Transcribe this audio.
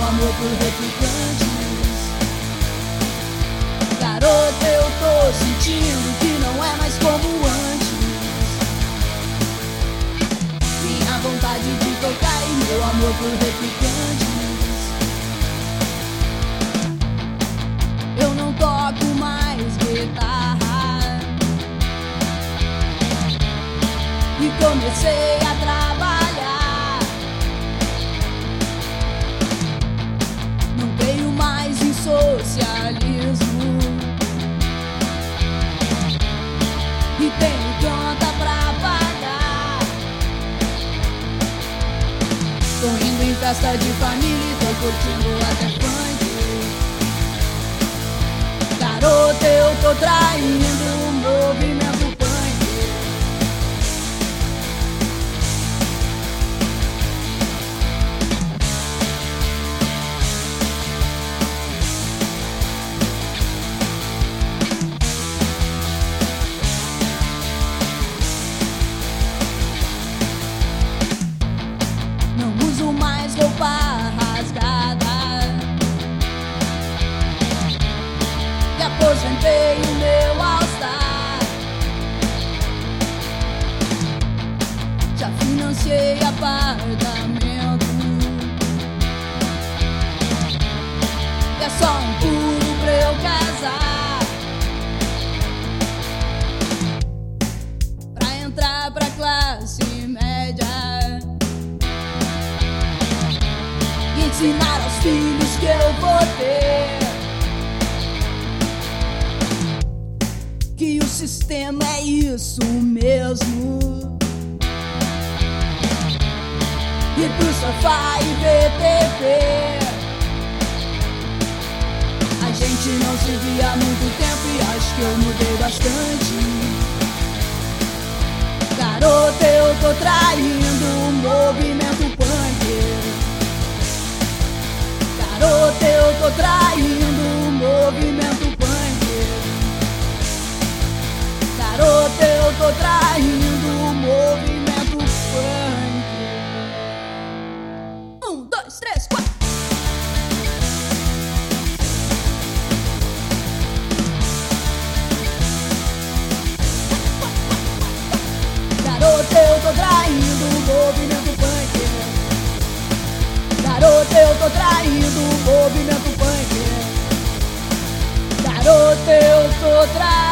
amor por replicantes. Garota, eu tô sentindo que não é mais como antes. Minha vontade de tocar e meu amor por replicantes. Eu não toco mais guitarra. E comecei festa de família e tô curtindo até funk. Roupa rasgada. E aposentei o meu All-Star. Já financiei apartamento. E é só um pulo pra eu casar. Pra entrar pra classe média. Ensinar aos filhos que eu vou ter. Que o sistema é isso mesmo. Ir pro sofá e ver TV. A gente não se via há muito tempo e acho que eu mudei bastante. Garota, movimento